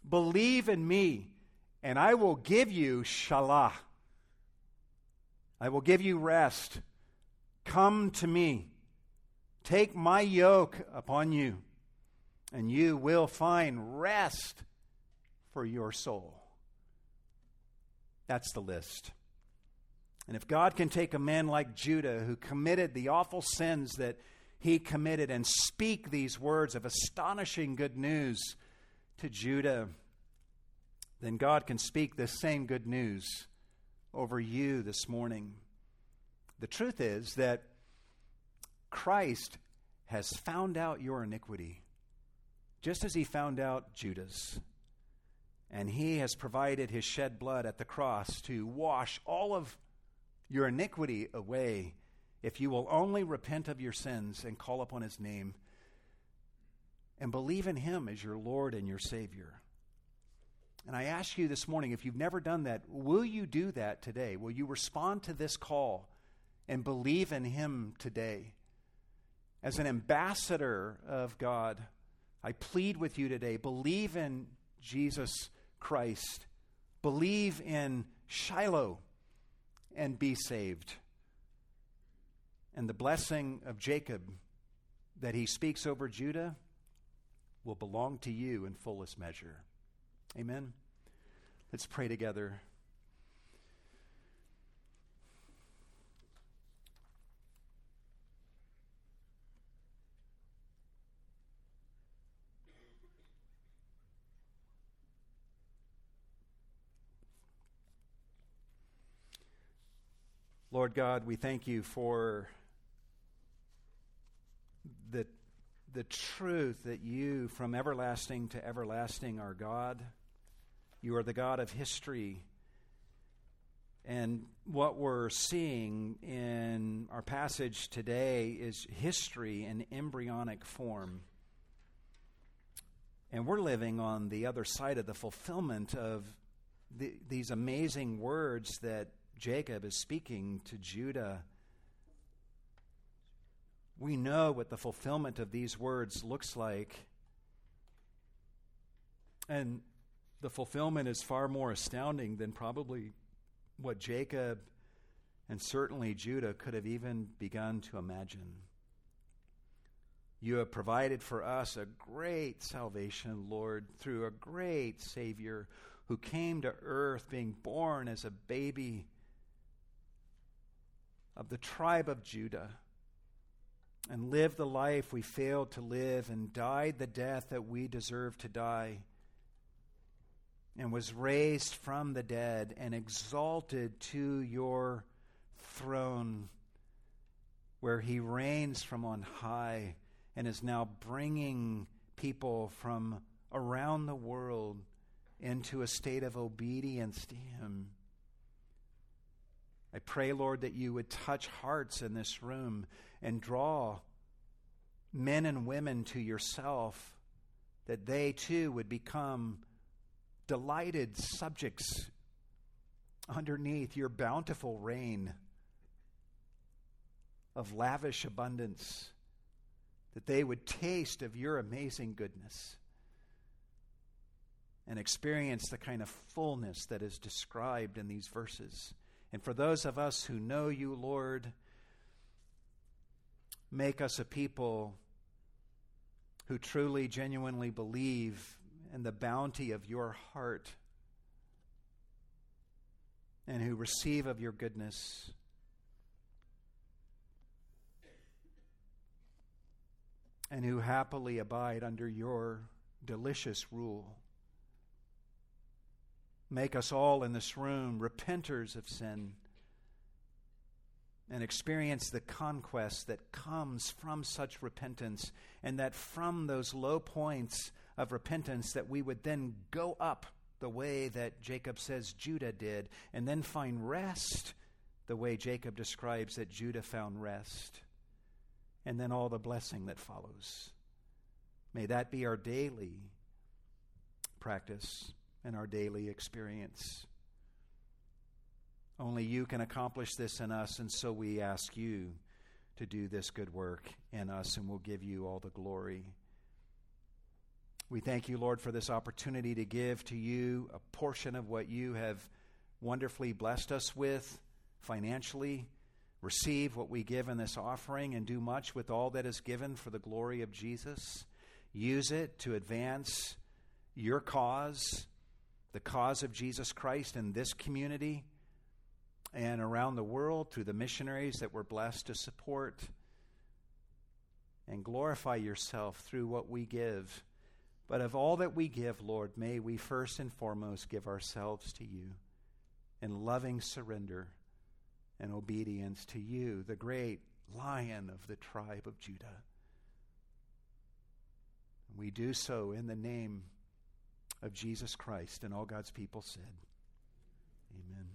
Believe in me, and I will give you Shiloh. I will give you rest. Come to me. Take my yoke upon you, and you will find rest for your soul. That's the list. And if God can take a man like Judah, who committed the awful sins that he committed and speak these words of astonishing good news to Judah, then God can speak this same good news over you this morning. The truth is that Christ has found out your iniquity, just as he found out Judah's. And he has provided his shed blood at the cross to wash all of your iniquity away if you will only repent of your sins and call upon his name and believe in him as your Lord and your Savior. And I ask you this morning, if you've never done that, will you do that today? Will you respond to this call and believe in him today? As an ambassador of God, I plead with you today believe in Jesus Christ, believe in Shiloh, and be saved and the blessing of Jacob that he speaks over Judah will belong to you in fullest measure. Amen. Let's pray together. Lord God, we thank you for the, the truth that you, from everlasting to everlasting, are God. You are the God of history. And what we're seeing in our passage today is history in embryonic form. And we're living on the other side of the fulfillment of the, these amazing words that Jacob is speaking to Judah we know what the fulfillment of these words looks like. And the fulfillment is far more astounding than probably what Jacob and certainly Judah could have even begun to imagine. You have provided for us a great salvation, Lord, through a great Savior who came to earth being born as a baby of the tribe of Judah and lived the life we failed to live and died the death that we deserve to die and was raised from the dead and exalted to your throne where he reigns from on high and is now bringing people from around the world into a state of obedience to him. I pray, Lord, that you would touch hearts in this room and draw men and women to yourself, that they too would become delighted subjects underneath your bountiful reign of lavish abundance, that they would taste of your amazing goodness. and experience the kind of fullness that is described in these verses. And for those of us who know you, Lord, make us a people who truly, genuinely believe in the bounty of your heart and who receive of your goodness. And who happily abide under your delicious rule. Make us all in this room repenters of sin and experience the conquest that comes from such repentance, and that from those low points of repentance, that we would then go up the way that Jacob says Judah did, and then find rest the way Jacob describes that Judah found rest, and then all the blessing that follows. May that be our daily practice and our daily experience. Only you can accomplish this in us, and so we ask you to do this good work in us, and we'll give you all the glory. We thank you, Lord, for this opportunity to give to you a portion of what you have wonderfully blessed us with financially. Receive what we give in this offering and do much with all that is given for the glory of Jesus. Use it to advance your cause, the cause of Jesus Christ in this community and around the world through the missionaries that we're blessed to support. And glorify yourself through what we give. But of all that we give, Lord, may we first and foremost give ourselves to you in loving surrender and obedience to you, the great lion of the tribe of Judah. We do so in the name of Jesus Christ, and all God's people said, Amen.